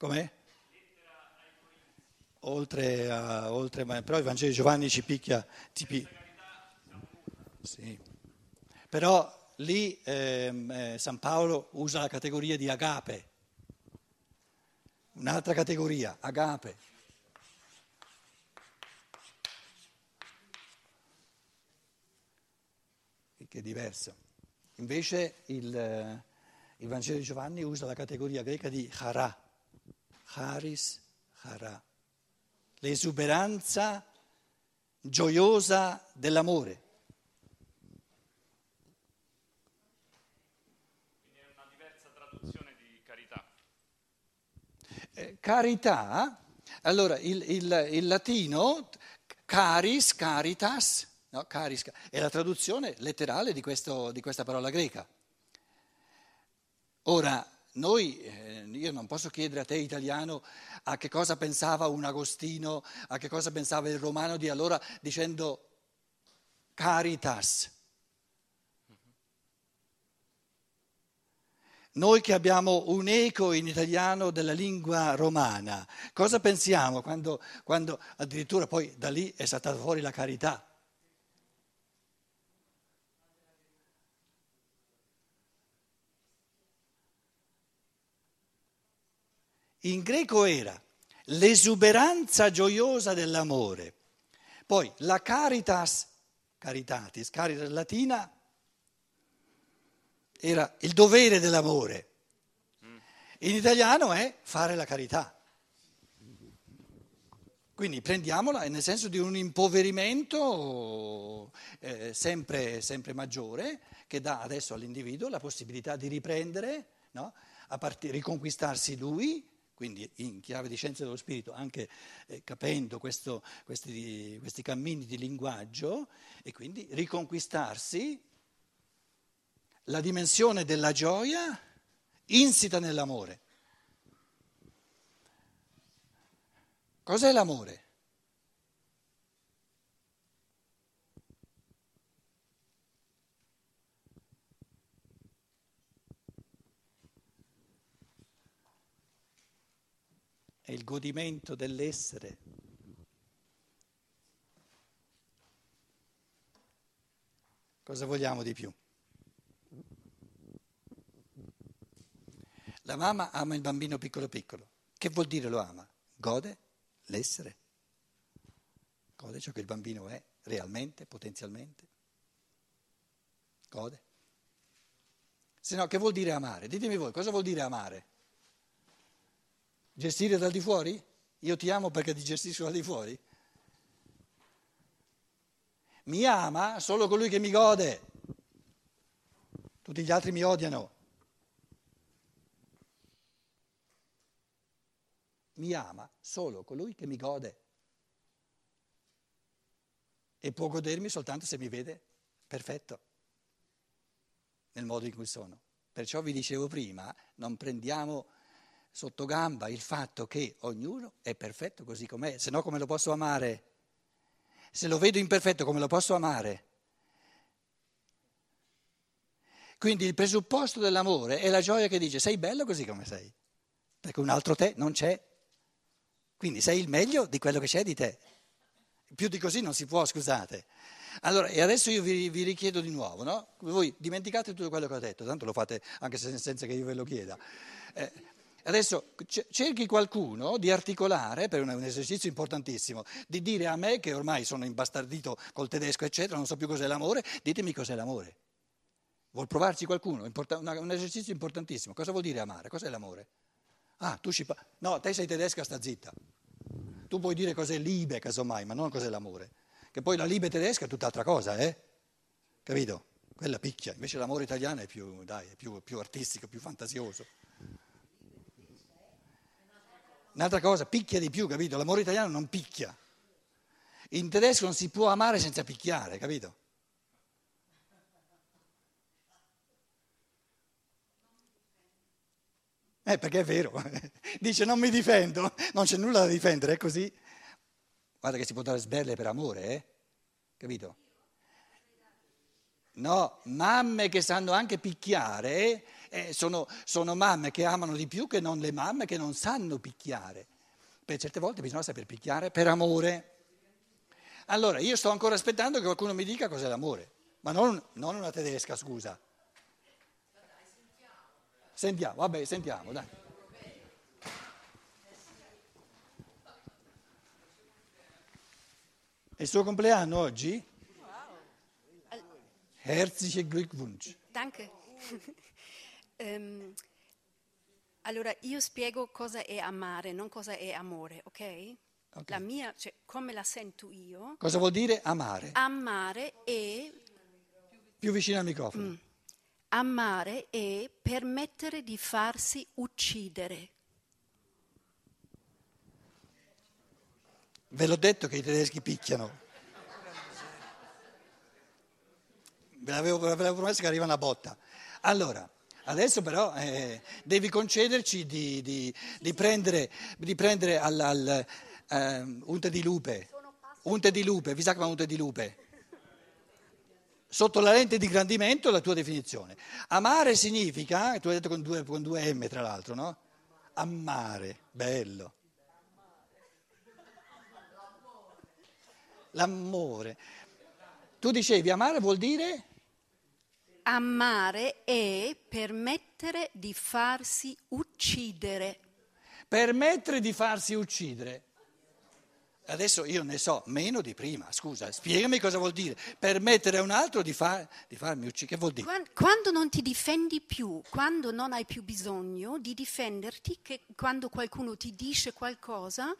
Com'è? Oltre a, oltre, però il Vangelo di Giovanni ci picchia. Ti sì. Però lì ehm, eh, San Paolo usa la categoria di agape, un'altra categoria, agape. Che è diverso. Invece il, eh, il Vangelo di Giovanni usa la categoria greca di chara, charis, chara l'esuberanza gioiosa dell'amore. Quindi è una diversa traduzione di carità. Eh, carità, allora il, il, il, latino caris, caritas, no, caris, è la traduzione letterale di, questo, di questa parola greca. Ora, noi, eh, io non posso chiedere a te italiano a che cosa pensava un Agostino, a che cosa pensava il romano di allora dicendo caritas. Noi che abbiamo un eco in italiano della lingua romana, cosa pensiamo quando, quando addirittura poi da lì è saltata fuori la carità? In greco era l'esuberanza gioiosa dell'amore. Poi la caritas, caritatis, caritas latina, era il dovere dell'amore. In italiano è fare la carità. Quindi prendiamola nel senso di un impoverimento eh, sempre, sempre, maggiore che dà adesso all'individuo la possibilità di riprendere, no? part- riconquistarsi lui quindi in chiave di scienza dello spirito, anche eh, capendo questo, questi, questi cammini di linguaggio e quindi riconquistarsi la dimensione della gioia insita nell'amore. Cos'è l'amore? È il godimento dell'essere. Cosa vogliamo di più? La mamma ama il bambino piccolo piccolo. Che vuol dire lo ama? Gode l'essere. Gode ciò che il bambino è realmente, potenzialmente. Gode. Se no, che vuol dire amare? Ditemi voi, cosa vuol dire amare? Gestire dal di fuori? Io ti amo perché ti gestisco dal di fuori? Mi ama solo colui che mi gode. Tutti gli altri mi odiano. Mi ama solo colui che mi gode. E può godermi soltanto se mi vede perfetto nel modo in cui sono. Perciò vi dicevo prima, non prendiamo sotto gamba il fatto che ognuno è perfetto così com'è, se no come lo posso amare? Se lo vedo imperfetto come lo posso amare? Quindi il presupposto dell'amore è la gioia che dice sei bello così come sei, perché un altro te non c'è. Quindi sei il meglio di quello che c'è di te. Più di così non si può, scusate. Allora, e adesso io vi, vi richiedo di nuovo, no? Voi dimenticate tutto quello che ho detto, tanto lo fate anche senza che io ve lo chieda. Eh, Adesso cerchi qualcuno di articolare, per un esercizio importantissimo, di dire a me che ormai sono imbastardito col tedesco, eccetera, non so più cos'è l'amore, ditemi cos'è l'amore. Vuol provarci qualcuno? Un esercizio importantissimo. Cosa vuol dire amare? Cos'è l'amore? Ah, tu ci parli. No, te sei tedesca, sta zitta. Tu puoi dire cos'è libe, casomai, ma non cos'è l'amore. Che poi la libe tedesca è tutt'altra cosa, eh? Capito? Quella picchia. Invece l'amore italiano è più, dai, è più, più artistico, più fantasioso. Un'altra cosa, picchia di più, capito? L'amore italiano non picchia. In tedesco non si può amare senza picchiare, capito? Eh, perché è vero. Dice non mi difendo, non c'è nulla da difendere, è così. Guarda che si può dare sberle per amore, eh? Capito? No, mamme che sanno anche picchiare eh, sono, sono mamme che amano di più che non le mamme che non sanno picchiare. Per certe volte bisogna saper picchiare per amore. Allora, io sto ancora aspettando che qualcuno mi dica cos'è l'amore, ma non, non una tedesca, scusa. Sentiamo, vabbè, sentiamo, dai. È il suo compleanno oggi? Herzlichen Glückwunsch. Danke. Um, allora, io spiego cosa è amare, non cosa è amore, ok? Ok. La mia, cioè, come la sento io, Cosa vuol dire amare? amare è, Più vicino al microfono. Mm. amare è permettere di farsi uccidere. Ve l'ho detto che i tedeschi picchiano. Ve l'avevo, ve l'avevo promesso che arriva una botta. Allora, adesso però eh, devi concederci di, di- di prendere, di prendere al, al, ehm, unte di lupe. Unte di lupe, vi sa come unte di lupe? Sotto la lente di ingrandimento la tua definizione. Amare significa, tu hai detto con due, con due M tra l'altro, no? Amare, bello. L'amore. Tu dicevi amare vuol dire? Amare è permettere di farsi uccidere. Permettere di farsi uccidere. Adesso io ne so meno di prima, scusa, spiegami cosa vuol dire. Permettere a un altro di, fa- di farmi uccidere, che vuol dire? Quan- Quando non ti difendi più, quando non hai più bisogno di difenderti, che quando qualcuno ti dice qualcosa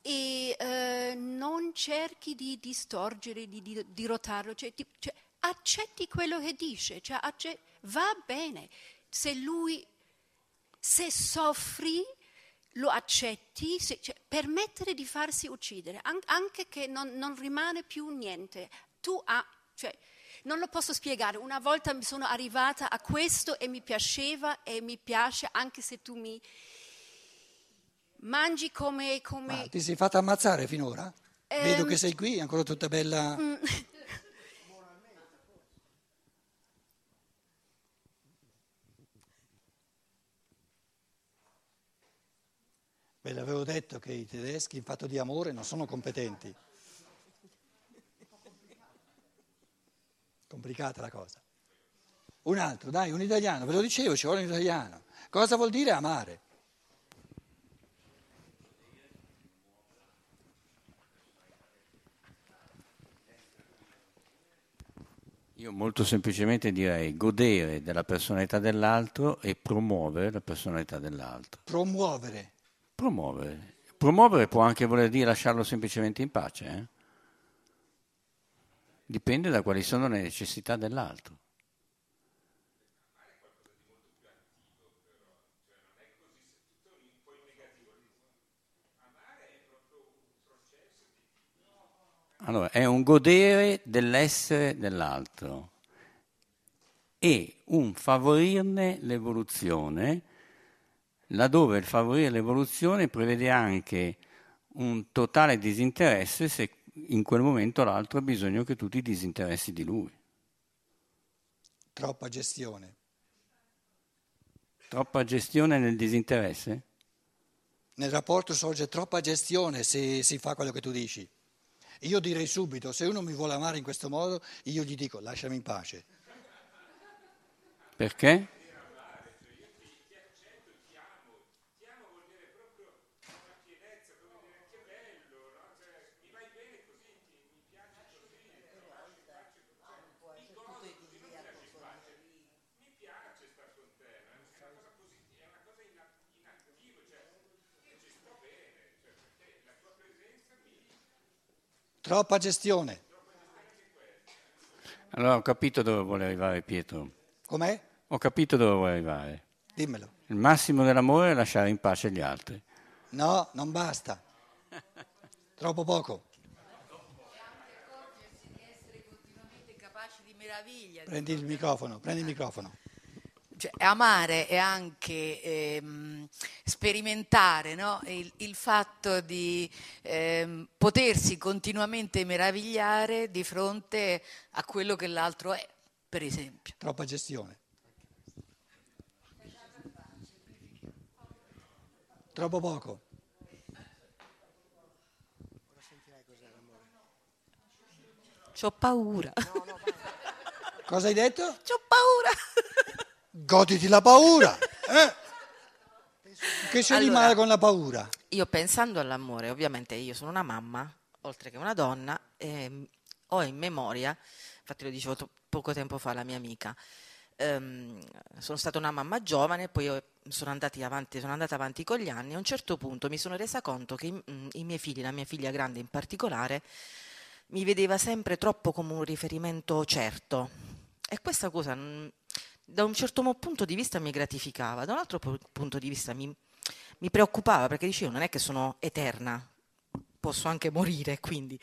e eh, non cerchi di distorgere, di, di, di rotarlo, cioè, ti- cioè, accetti quello che dice, cioè, acce- va bene. Se lui, se soffri, lo accetti, se- cioè, permettere di farsi uccidere, an- anche che non, non rimane più niente. Tu ha, cioè, non lo posso spiegare. Una volta mi sono arrivata a questo e mi piaceva e mi piace anche se tu mi mangi come... come Ma ti sei fatta ammazzare finora? Vedo Ehm, che sei qui, ancora tutta bella. Ve l'avevo detto che i tedeschi in fatto di amore non sono competenti. Complicata la cosa. Un altro, dai, un italiano, ve lo dicevo, ci vuole un italiano. Cosa vuol dire amare? Io molto semplicemente direi godere della personalità dell'altro e promuovere la personalità dell'altro. Promuovere. Promuovere. Promuovere può anche voler dire lasciarlo semplicemente in pace. eh? Dipende da quali sono le necessità dell'altro. Allora, è un godere dell'essere dell'altro e un favorirne l'evoluzione, laddove il favorire l'evoluzione prevede anche un totale disinteresse se in quel momento l'altro ha bisogno che tu ti disinteressi di lui. Troppa gestione. Troppa gestione nel disinteresse? Nel rapporto sorge troppa gestione se si fa quello che tu dici. Io direi subito, se uno mi vuole amare in questo modo, io gli dico lasciami in pace. Perché? Troppa gestione. Allora ho capito dove vuole arrivare Pietro. Com'è? Ho capito dove vuole arrivare. Dimmelo. Il massimo dell'amore è lasciare in pace gli altri. No, non basta. Troppo poco. di essere continuamente capaci di meraviglia. Prendi il microfono, prendi il microfono. Cioè, amare è anche ehm, sperimentare no? il, il fatto di ehm, potersi continuamente meravigliare di fronte a quello che l'altro è. per esempio. Troppa gestione. Troppo poco. C'ho paura. Cosa hai detto? C'ho paura. Goditi la paura. eh? Che c'è di Allora. male con la paura? Io pensando all'amore, ovviamente io sono una mamma, oltre che una donna, e ho in memoria, infatti lo dicevo to- poco tempo fa alla mia amica, ehm, sono stata una mamma giovane, poi sono, avanti, sono andata avanti con gli anni e a un certo punto mi sono resa conto che mm, i miei figli, la mia figlia grande in particolare, mi vedeva sempre troppo come un riferimento certo e questa cosa mm, da un certo punto di vista mi gratificava, da un altro pu- punto di vista mi, mi preoccupava perché dicevo non è che sono eterna, posso anche morire, quindi.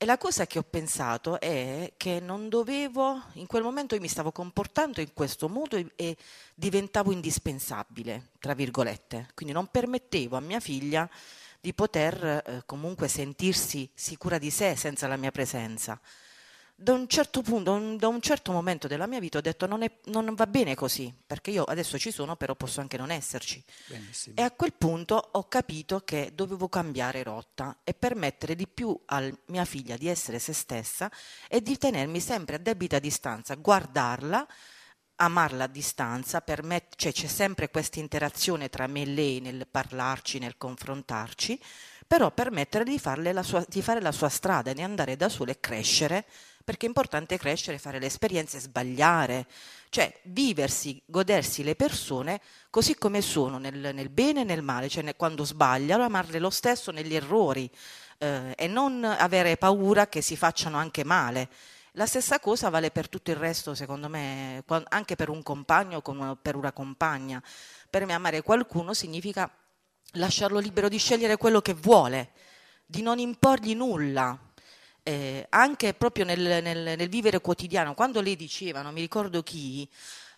E la cosa che ho pensato è che non dovevo, in quel momento io mi stavo comportando in questo modo e, e diventavo indispensabile, tra virgolette, quindi non permettevo a mia figlia di poter eh, comunque sentirsi sicura di sé senza la mia presenza. Da un certo punto, un- da un certo momento della mia vita ho detto non, è- non va bene così, perché io adesso ci sono, però posso anche non esserci. Benissimo. E a quel punto ho capito che dovevo cambiare rotta e permettere di più a mia figlia di essere se stessa e di tenermi sempre a debita distanza, guardarla, amarla a distanza, permet- cioè c'è sempre questa interazione tra me e lei nel parlarci, nel confrontarci, però permettere di, sua- di fare la sua strada, di andare da sola e crescere, perché è importante crescere, fare le esperienze, sbagliare, cioè viversi, godersi le persone così come sono, nel, nel bene e nel male, cioè ne- quando sbagliano, amarle lo stesso negli errori eh, e non avere paura che si facciano anche male. La stessa cosa vale per tutto il resto, secondo me, anche per un compagno o per una compagna. Per me amare qualcuno significa lasciarlo libero di scegliere quello che vuole, di non imporgli nulla. Eh, anche proprio nel, nel- nel vivere quotidiano, quando lei diceva, non mi ricordo chi,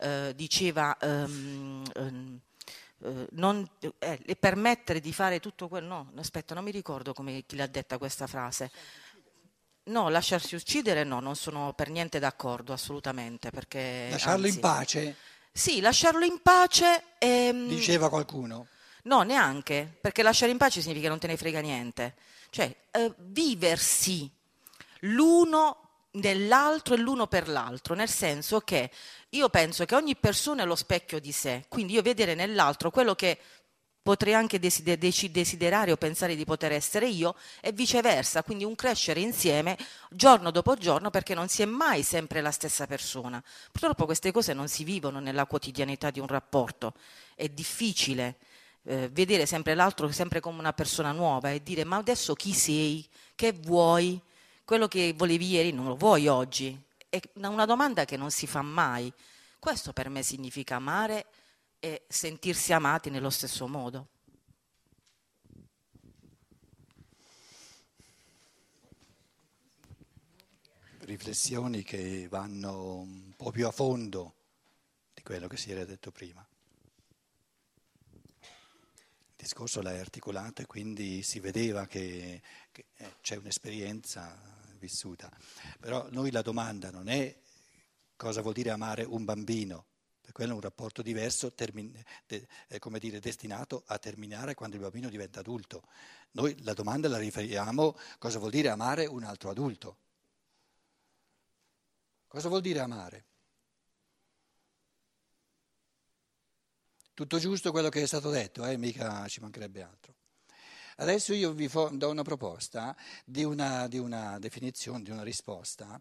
eh, diceva ehm, eh, non, eh, permettere di fare tutto quello, no, aspetta, non mi ricordo come chi l'ha detta questa frase. No, lasciarsi uccidere no, non sono per niente d'accordo, assolutamente, perché... Lasciarlo in anzi- pace, Sì, lasciarlo in pace ehm, diceva qualcuno. No, neanche, perché lasciare in pace significa non te ne frega niente. Cioè, eh, viversi l'uno nell'altro e l'uno per l'altro, nel senso che io penso che ogni persona è lo specchio di sé, quindi io vedere nell'altro quello che potrei anche desiderare o pensare di poter essere io e viceversa, quindi un crescere insieme giorno dopo giorno perché non si è mai sempre la stessa persona. Purtroppo queste cose non si vivono nella quotidianità di un rapporto, è difficile eh, vedere sempre l'altro sempre come una persona nuova e dire ma adesso chi sei, che vuoi, quello che volevi ieri non lo vuoi oggi. È una domanda che non si fa mai. Questo per me significa amare e sentirsi amati nello stesso modo. Riflessioni che vanno un po' più a fondo di quello che si era detto prima. Il discorso l'hai articolato e quindi si vedeva che, che, eh, c'è un'esperienza vissuta. Però noi la domanda non è cosa vuol dire amare un bambino, perché quello è un rapporto diverso, termin- de- eh, come dire, destinato a terminare quando il bambino diventa adulto. Noi la domanda la riferiamo cosa vuol dire amare un altro adulto. Cosa vuol dire amare? Tutto giusto quello che è stato detto, eh? mica ci mancherebbe altro. Adesso io vi do una proposta di una, di una definizione, di una risposta,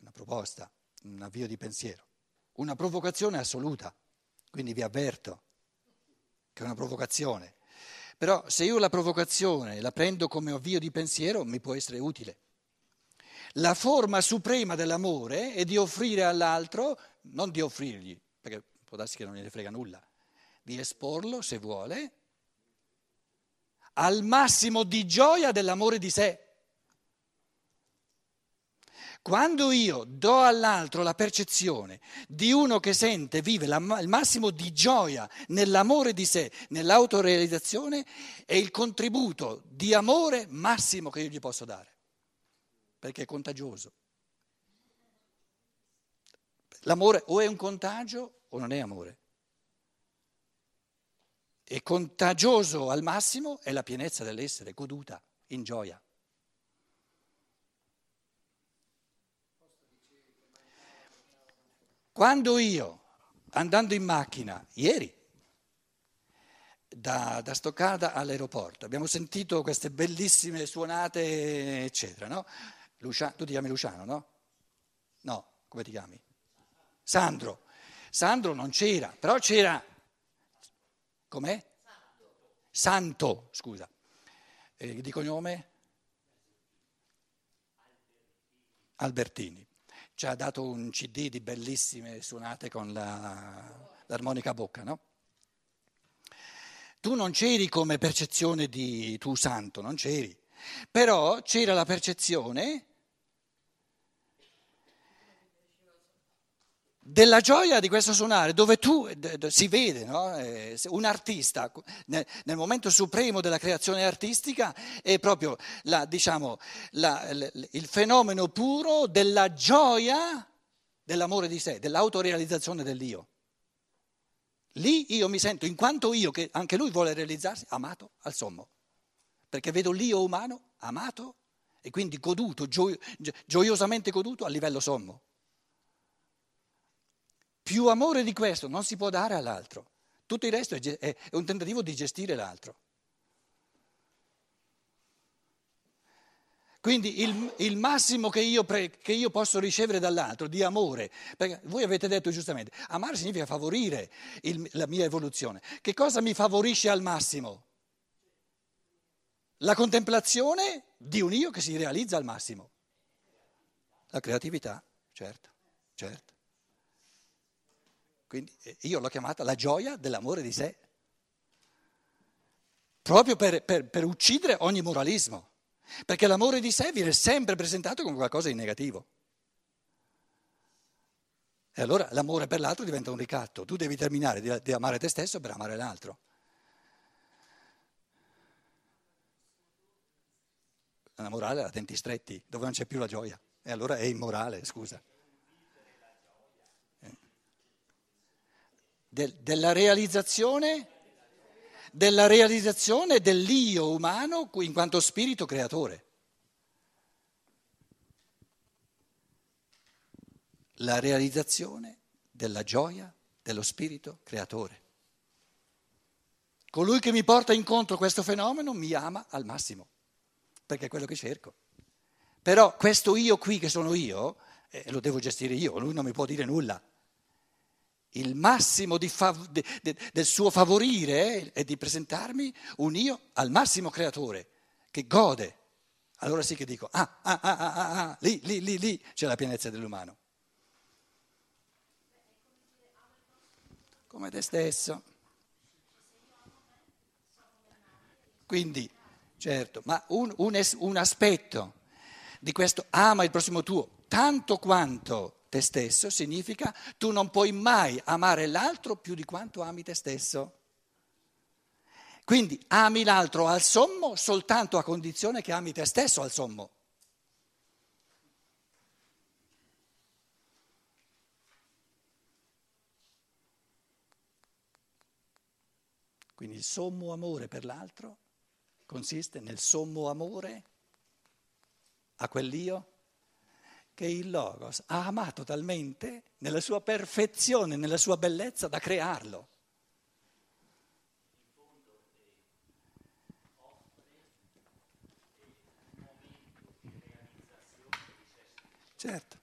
una proposta, un avvio di pensiero, una provocazione assoluta, quindi vi avverto che è una provocazione. Però se io la provocazione la prendo come avvio di pensiero mi può essere utile. La forma suprema dell'amore è di offrire all'altro, non di offrirgli, perché può darsi che non gliene frega nulla, di esporlo, se vuole, al massimo di gioia dell'amore di sé. Quando io do all'altro la percezione di uno che sente, vive la- il massimo di gioia nell'amore di sé, nell'autorealizzazione, è il contributo di amore massimo che io gli posso dare, perché è contagioso. L'amore o è un contagio o non è amore. E contagioso al massimo è la pienezza dell'essere, goduta, in gioia. Quando io, andando in macchina, ieri, da, da Stoccarda all'aeroporto, abbiamo sentito queste bellissime suonate, eccetera, no? Lucia, tu ti chiami Luciano, no? No, come ti chiami? Sandro. Sandro non c'era, però c'era... Com'è? Santo, scusa. Eh, di cognome? Albertini ci ha dato un CD di bellissime suonate con la, l'armonica a bocca, no? Tu non c'eri come percezione di tu santo, non c'eri, però c'era la percezione della gioia di questo suonare, dove tu si vede, no? Eh, un artista nel, momento supremo della creazione artistica è proprio la, diciamo, la, il fenomeno puro della gioia dell'amore di sé, dell'autorealizzazione dell'io. Lì io mi sento, in quanto io, che anche lui vuole realizzarsi, amato al sommo, perché vedo l'io umano amato e quindi goduto, gio, gioiosamente goduto a livello sommo. Più amore di questo non si può dare all'altro. Tutto il resto è, è un tentativo di gestire l'altro. Quindi il, il massimo che io, pre, che io, posso ricevere dall'altro di amore, perché voi avete detto giustamente, amare significa favorire il, la mia evoluzione. Che cosa mi favorisce al massimo? La contemplazione di un io che si realizza al massimo. La creatività, certo, certo. Quindi eh, io l'ho chiamata la gioia dell'amore di sé, proprio per, per, per uccidere ogni moralismo, perché l'amore di sé viene sempre presentato come qualcosa di negativo. E allora l'amore per l'altro diventa un ricatto, tu devi terminare di, di amare te stesso per amare l'altro. La morale la denti stretti, dove non c'è più la gioia, e allora è immorale, scusa. Del, della realizzazione della realizzazione dell'io umano in quanto spirito creatore. La realizzazione della gioia dello spirito creatore. Colui che mi porta incontro questo fenomeno mi ama al massimo, perché è quello che cerco. Però questo io qui che sono io, eh, lo devo gestire io, lui non mi può dire nulla il massimo fav- de- de- del suo favorire è di presentarmi un io al massimo creatore, che gode. Allora sì che dico, ah, ah, ah, ah, ah, ah lì, lì, lì, lì c'è la pienezza dell'umano. Come te stesso. Quindi, certo, ma un, un, es- un aspetto di questo ama il prossimo tuo tanto quanto te stesso significa tu non puoi mai amare l'altro più di quanto ami te stesso. Quindi ami l'altro al sommo soltanto a condizione che ami te stesso al sommo. Quindi il sommo amore per l'altro consiste nel sommo amore a quell'io che il Logos ha amato talmente nella sua perfezione, nella sua bellezza, da crearlo. Certo.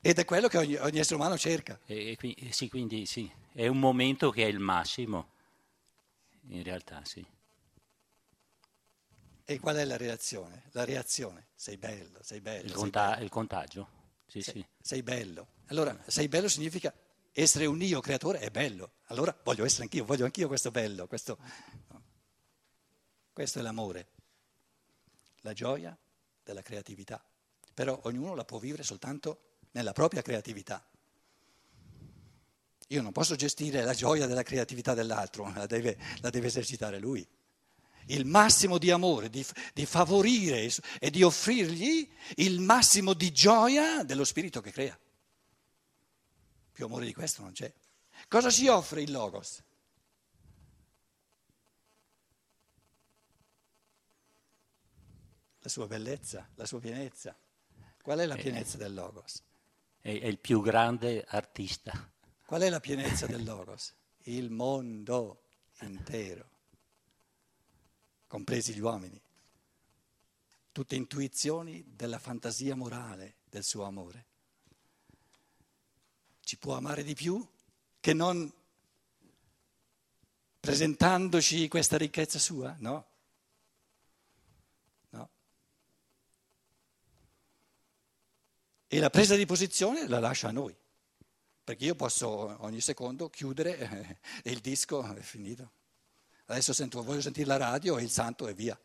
Ed è quello che ogni, ogni essere umano cerca. E, e, sì, quindi sì, è un momento che è il massimo, in realtà sì. E qual è la reazione? La reazione, sei bello, sei bello. Il, conta- bello. il contagio, sì, sei, sì. Sei bello. Allora, sei bello significa essere un io creatore è bello. Allora voglio essere anch'io, voglio anch'io questo bello. Questo, no. questo è l'amore, la gioia della creatività. Però ognuno la può vivere soltanto nella propria creatività. Io non posso gestire la gioia della creatività dell'altro, la deve, la deve esercitare lui il massimo di amore, di, di, favorire e di offrirgli il massimo di gioia dello spirito che crea. Più amore di questo non c'è. Cosa ci offre il Logos? La sua bellezza, la sua pienezza. Qual è la pienezza del Logos? È, è il più grande artista. Qual è la pienezza del Logos? Il mondo intero, compresi gli uomini. Tutte intuizioni della fantasia morale del suo amore. Ci può amare di più che non presentandoci questa ricchezza sua? No. No. E la presa di posizione la lascia a noi, perché io posso ogni secondo chiudere e il disco è finito. Adesso sento, voglio sentire la radio e il santo e via.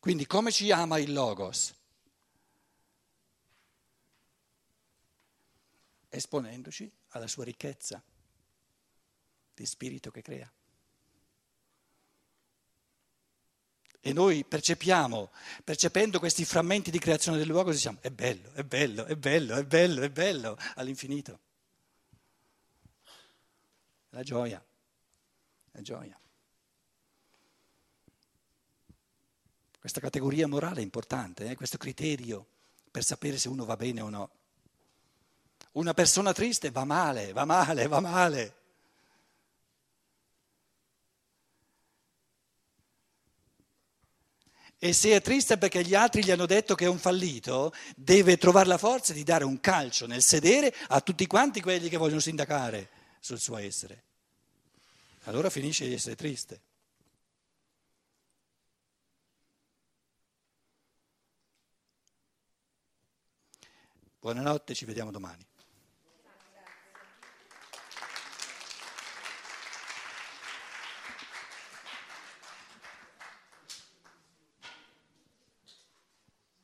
Quindi come ci ama il Logos? Esponendoci alla sua ricchezza di spirito che crea. E noi percepiamo, percependo questi frammenti di creazione del luogo, diciamo, è bello, è bello, è bello, è bello, è bello, all'infinito. La gioia, la gioia. Questa categoria morale è importante, eh? questo criterio per sapere se uno va bene o no. Una persona triste va male, va male, va male. E se è triste perché gli altri gli hanno detto che è un fallito, deve trovare la forza di dare un calcio nel sedere a tutti quanti quelli che vogliono sindacare sul suo essere. Allora finisce di essere triste. Buonanotte, ci vediamo domani.